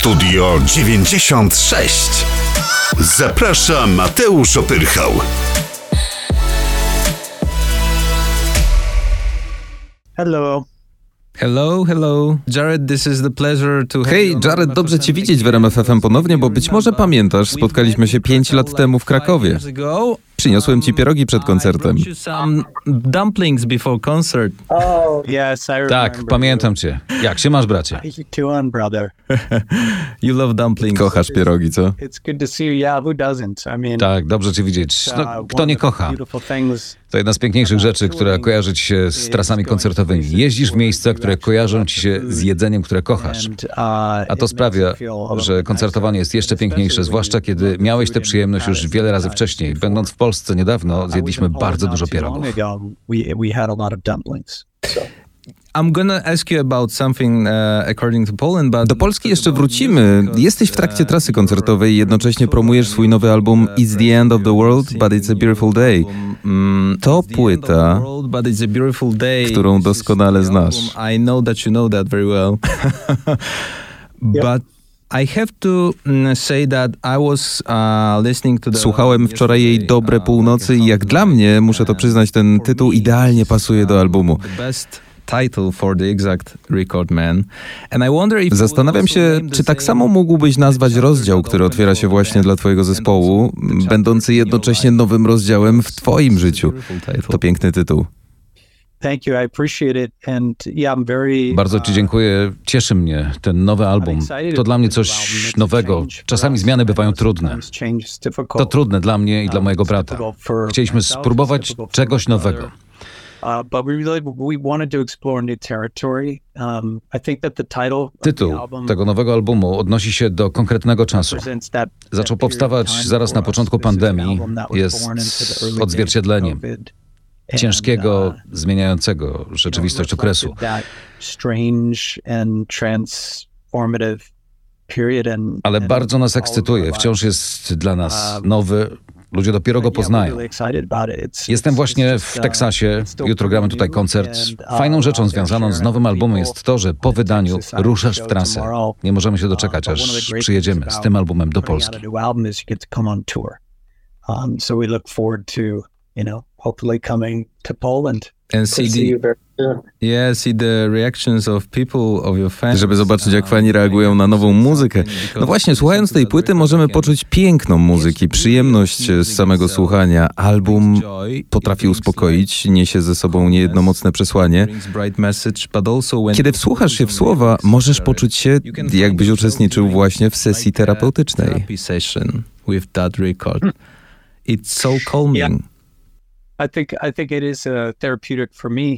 Studio 96. Zaprasza Mateusz Opyrchał. Hello. Hello, hello. Jared, this is the pleasure to have Hej, Jared, dobrze cię widzieć w RMF FM ponownie, bo być może pamiętasz, spotkaliśmy się 5 lat temu w Krakowie. Przyniosłem ci pierogi przed koncertem. Some dumplings before concert. Oh, yes, I remember. Tak, pamiętam cię. Jak się masz, bracie? You doing, brother? You love dumplings. Kochasz pierogi, co? It's good to see you. Yeah, who doesn't? I mean, Tak, dobrze cię widzieć. uh, No, kto one nie kocha? To jedna z piękniejszych rzeczy, która kojarzy ci się z trasami koncertowymi. Jeździsz w miejsca, które kojarzą ci się z jedzeniem, które kochasz. Uh, A to sprawia, że koncertowanie jest jeszcze piękniejsze, zwłaszcza kiedy miałeś tę przyjemność już wiele razy wcześniej. Będąc w Polsce niedawno, zjedliśmy bardzo dużo pierogów. I'm gonna ask you about something uh, according to Poland, but Do Polski jeszcze wrócimy. Jesteś w trakcie trasy koncertowej i jednocześnie promujesz swój nowy album It's the End of the World, but it's a beautiful day. Mm, To płyta, którą doskonale znasz. I know that you know that very well. But I have to say that I was uh, listening to the Słuchałem wczoraj jej Dobre uh, Północy i jak dla mnie, muszę to przyznać, ten tytuł idealnie pasuje do albumu. Title for the exact record man. And I wonder if Zastanawiam się, czy tak samo mógłbyś nazwać rozdział, który otwiera się właśnie dla twojego zespołu, będący jednocześnie nowym rozdziałem w twoim życiu. To piękny tytuł. Thank you. I appreciate it. And yeah, I'm very. Bardzo ci uh, dziękuję. Cieszy mnie ten nowy album. To dla mnie coś nowego. Czasami zmiany bywają trudne. To trudne dla mnie i dla mojego brata. Chcieliśmy spróbować czegoś nowego. Uh, but we really we wanted to explore new territory. Um, I think that the title Tytuł album tego nowego albumu odnosi się do konkretnego czasu. Zaczął powstawać zaraz na początku pandemii. Jest odzwierciedleniem ciężkiego, uh, zmieniającego rzeczywistość okresu. Ale bardzo nas ekscytuje. Wciąż jest dla nas Um, nowy. Ludzie dopiero go poznają. Jestem właśnie w Teksasie. Jutro gramy tutaj koncert. uh, Fajną rzeczą związaną z nowym albumem jest to, że po wydaniu ruszasz w trasę. Nie możemy się doczekać, Uh, of aż przyjedziemy z tym albumem do Polski. Um, so we look forward to, you know, hopefully coming to Poland. and see To see you the very soon. yeah, see the reactions of people of your fans. Żeby zobaczyć, jak fani reagują na nową muzykę. No właśnie, słuchając tej płyty możemy poczuć piękną muzyki, przyjemność z samego słuchania. Album potrafi uspokoić, niesie ze sobą niejedno mocne przesłanie. Kiedy wsłuchasz się w słowa, możesz poczuć się, jakbyś uczestniczył właśnie w sesji terapeutycznej. session with that record. It's so calming.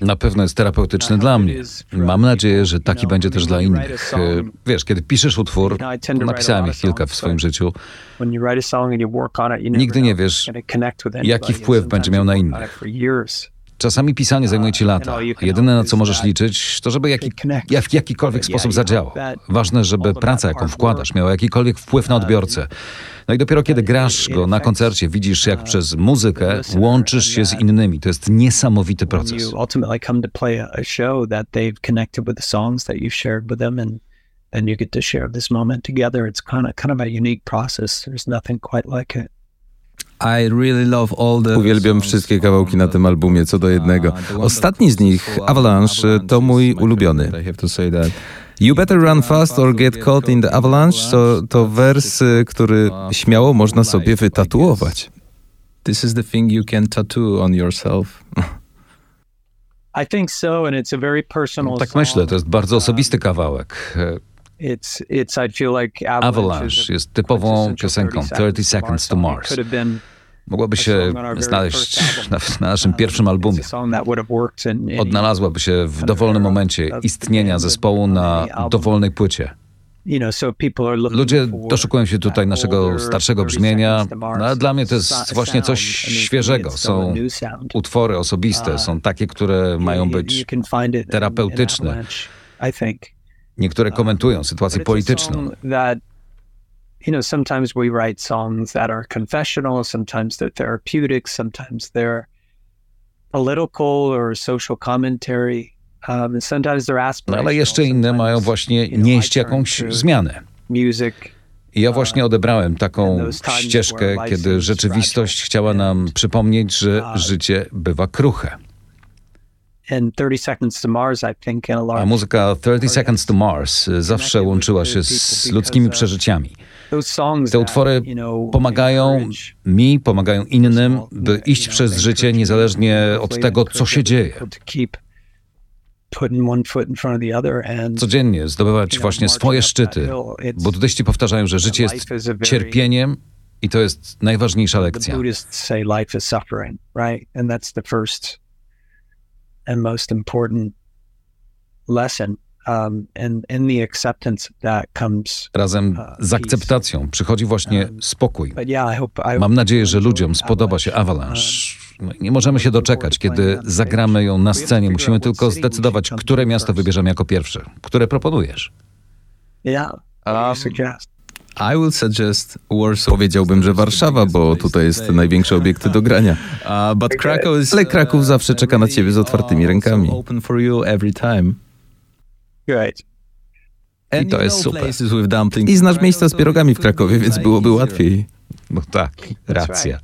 Na pewno jest terapeutyczny dla mnie. Mam nadzieję, że taki będzie też dla innych. E, Wiesz, kiedy piszesz utwór, napisałem ich kilka w swoim życiu, Nigdy nie wiesz, jaki wpływ będzie miał na innych. Czasami pisanie zajmuje ci lata. Jedyne, na co możesz liczyć, to żeby jaki, jak w jakikolwiek sposób zadziałał. Ważne, żeby praca, jaką wkładasz, miała jakikolwiek wpływ na odbiorcę. No i dopiero kiedy grasz go na koncercie, widzisz, jak przez muzykę łączysz się z innymi. To jest niesamowity proces. and you get to share this moment together. It's kind of kind of a unique process. There's nothing quite like it. Uwielbiam wszystkie kawałki na tym albumie, co do jednego. Ostatni z nich, Avalanche, to mój ulubiony. You better run fast or get caught in the avalanche to, to wers, y, który śmiało można sobie wytatuować. This is the thing you can tattoo on yourself. I think so, and it's a very personal. Tak myślę, to jest bardzo osobisty kawałek. It's it's. I feel like Avalanche, jest typową piosenką 30 Seconds to Mars. Mogłaby się znaleźć na, na naszym pierwszym albumie. Odnalazłaby się w dowolnym momencie istnienia zespołu na dowolnej płycie. Ludzie doszukują się tutaj naszego starszego 30 brzmienia, ale dla mnie to jest właśnie coś świeżego. Są utwory osobiste, są takie, które mają być terapeutyczne. Niektóre komentują sytuację polityczną. song That you know, sometimes we write songs that are confessional, sometimes they're therapeutic, sometimes they're political or social commentary. Um, and sometimes they're No aspirational. ale jeszcze inne mają właśnie nieść jakąś zmianę. music ja właśnie odebrałem taką ścieżkę, kiedy rzeczywistość chciała nam przypomnieć, że życie bywa kruche. And 30 Seconds to Mars, I think, in a A large muzyka 30 Seconds to Mars zawsze łączyła się z ludzkimi przeżyciami. those songs Te utwory pomagają mi, pomagają innym, by iść przez życie niezależnie od tego, co się dzieje. Codziennie zdobywać właśnie swoje szczyty. Buddyści powtarzają, że życie jest cierpieniem i to jest najważniejsza lekcja. Buddhists say life is suffering, right? And most important lesson. Um, and in the acceptance of that comes. Razem z akceptacją przychodzi właśnie spokój. But yeah, I hope. I Mam nadzieję, że ludziom spodoba się Avalanche. Avalanche. No nie możemy się doczekać, kiedy zagramy ją na scenie. Musimy tylko zdecydować, które miasto wybierzemy jako pierwsze. Które proponujesz? Um, suggest? I will suggest Warsaw. Powiedziałbym, że Warszawa, bo tutaj jest największy obiekt do grania. Ale Kraków zawsze czeka na ciebie z otwartymi rękami. I to jest know super. I znasz miejsca z pierogami w Krakowie, więc byłoby łatwiej. No tak, racja.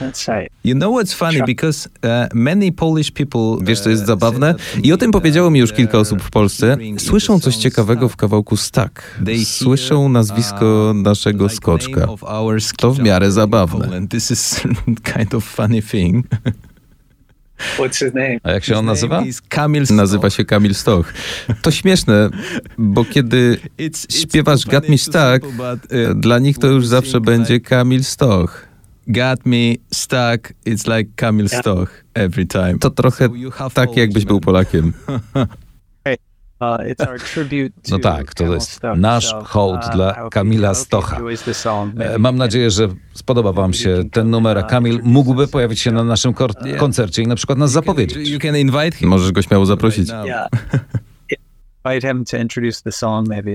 That's right. You know what's funny because uh, many Polish people Wiesz, co jest uh, zabawne? that I o tym powiedziało mi już kilka osób w Polsce. featuring in Słyszą the coś ciekawego w Stuck. kawałku Stack. They Słyszą hear, nazwisko uh, naszego skoczka. To w miarę zabawne. This is kind of funny thing. What's his name? A jak się on nazywa? Kamil Nazywa się Kamil Stoch. To śmieszne, bo kiedy It's- it's śpiewasz to say, but, uh, dla nich to już zawsze będzie Kamil Stoch. Got me stuck. It's like Kamil Stoch every time. To trochę So you have tak, jakbyś był Polish Polakiem. Uh, it's our tribute to No tak, to jest Stoch. nasz So, hołd uh, dla I hope Kamila you- hope you Stocha. E, Mam nadzieję, że spodoba wam się ten numer, a Kamil mógłby pojawić się na naszym koncercie i na przykład nas zapowiedzieć. Możesz go śmiało zaprosić.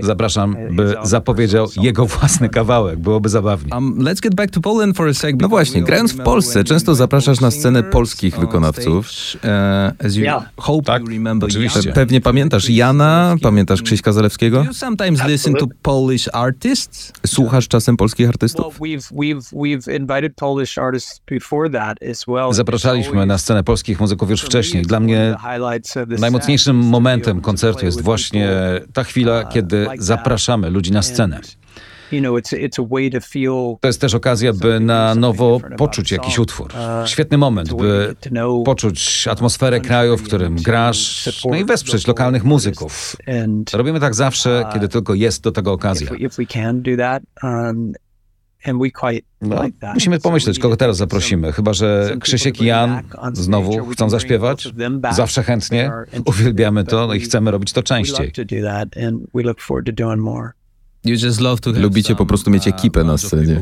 Zapraszam, by zapowiedział jego własny kawałek. Byłoby zabawnie. Um, let's get back to Poland for a sec. No właśnie, grając w Polsce, często zapraszasz na scenę polskich on wykonawców. uh, as you Yeah. hope Tak, oczywiście. Pewnie pamiętasz Jana, pamiętasz Krzyśka Do Zalewskiego? you sometimes listen to Polish artists? Słuchasz czasem polskich artystów? we've we've we've invited Polish artists before that as well. Zapraszaliśmy na scenę polskich muzyków już wcześniej. Dla mnie najmocniejszym momentem koncertu jest właśnie ta chwila, kiedy zapraszamy ludzi na scenę. To jest też okazja, by na nowo poczuć jakiś utwór. Świetny moment, by poczuć atmosferę kraju, w którym grasz, no i wesprzeć lokalnych muzyków. Robimy tak zawsze, kiedy tylko jest do tego okazja. No, musimy pomyśleć, kogo teraz zaprosimy. Chyba, że Krzysiek i Jan znowu chcą zaśpiewać. Zawsze chętnie. Uwielbiamy to no i chcemy robić to częściej. You just love to have Lubicie some, po prostu mieć uh, ekipę na scenie.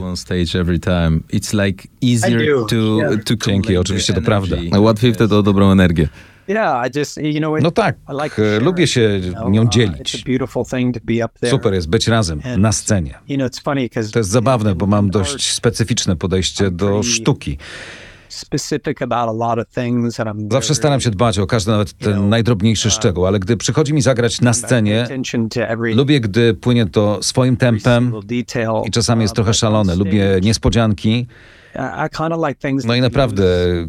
Dzięki, oczywiście to prawda. Łatwiej wtedy o dobrą energię. No tak, lubię się nią dzielić. Super jest być razem na scenie. To jest zabawne, bo mam dość specyficzne podejście do sztuki. Zawsze staram się dbać o każdy, nawet ten najdrobniejszy szczegół, ale gdy przychodzi mi zagrać na scenie, lubię, gdy płynie to swoim tempem i czasami jest trochę szalone. Lubię niespodzianki. No i naprawdę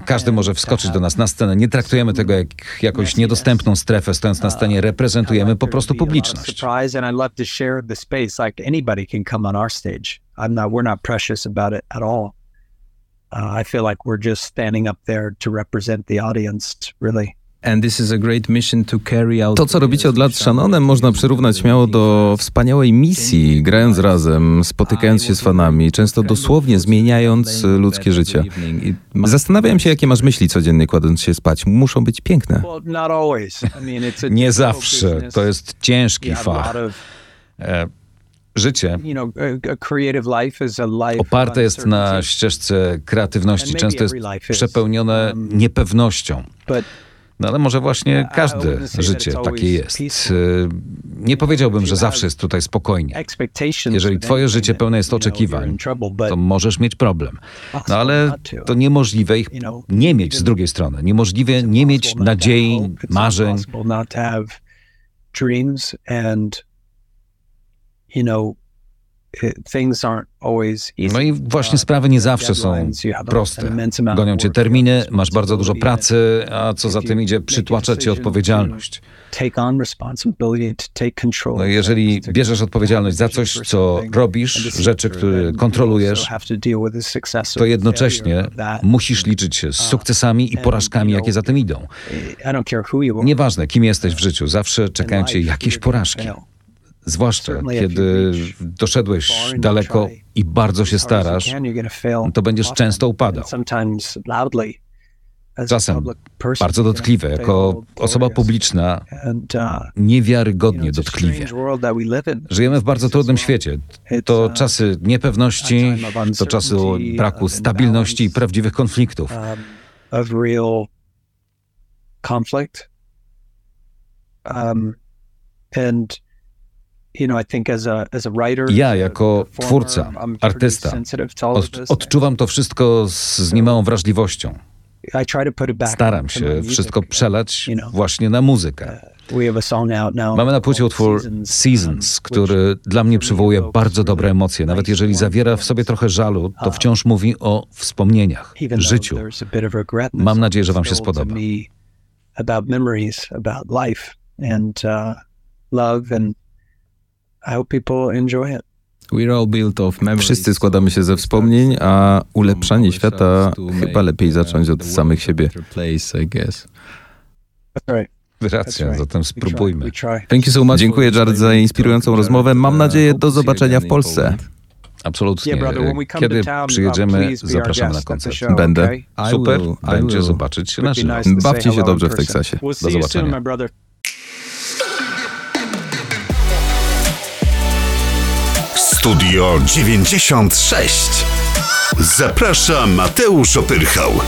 każdy może wskoczyć do nas na scenę. Nie traktujemy tego jak jakąś niedostępną strefę. Stojąc na scenie, reprezentujemy po prostu publiczność. Uh, I feel like we're just standing up there to represent the audience, really. And this is a great mission to carry out To, co robicie od lat z Shannonem, można przyrównać śmiało do wspaniałej misji, grając razem, spotykając się z fanami, często dosłownie zmieniając ludzkie życie. Zastanawiam się, jakie masz myśli codziennie kładąc się spać. Muszą być piękne. Nie zawsze. To jest ciężki fach. Życie oparte jest na ścieżce kreatywności, często jest przepełnione niepewnością. No ale może właśnie każde życie takie jest. Nie powiedziałbym, że zawsze jest tutaj spokojnie. Jeżeli twoje życie pełne jest oczekiwań, to możesz mieć problem. No ale to niemożliwe ich nie mieć z drugiej strony. Niemożliwe nie mieć nadziei, marzeń. you know, it, things aren't always easy. No i właśnie sprawy nie zawsze są proste. Gonią cię terminy, masz bardzo dużo pracy, a co za tym idzie, przytłacza cię odpowiedzialność. No jeżeli bierzesz odpowiedzialność za coś, co robisz, rzeczy, które kontrolujesz, to jednocześnie musisz liczyć się z sukcesami i porażkami, jakie za tym idą. Nieważne, kim jesteś w życiu, zawsze czekają cię jakieś porażki. Zwłaszcza kiedy doszedłeś daleko i bardzo się starasz, to będziesz często upadał. Czasem bardzo dotkliwe, jako osoba publiczna, niewiarygodnie dotkliwie. Żyjemy w bardzo trudnym świecie. To czasy niepewności, to czasy braku stabilności i prawdziwych konfliktów. conflict. Um, and Ja jako twórca, artysta, odczuwam to wszystko z, z niemałą wrażliwością. Staram się wszystko przelać właśnie na muzykę. Now Mamy na płycie utwór Seasons, um, który dla mnie przywołuje bardzo dobre emocje. Nawet jeżeli zawiera w sobie trochę żalu, to wciąż mówi o wspomnieniach, życiu. Mam nadzieję, że wam się spodoba. me about memories, about life and uh, love, and I hope people enjoy it. We're all built of memories, Wszyscy składamy się ze wspomnień, a ulepszanie świata chyba lepiej zacząć od samych siebie. Racja, zatem spróbujmy. Thank you so much. Dziękuję Jared za inspirującą rozmowę. Mam nadzieję do zobaczenia w Polsce. Absolutnie. Kiedy uh, przyjedziemy, zapraszamy na koncert. Będę. Super, będzie zobaczyć się na żywo. Bawcie się dobrze w. Teksasie. Soon, zobaczenia. Studio 96. Zaprasza Mateusz Opyrchał.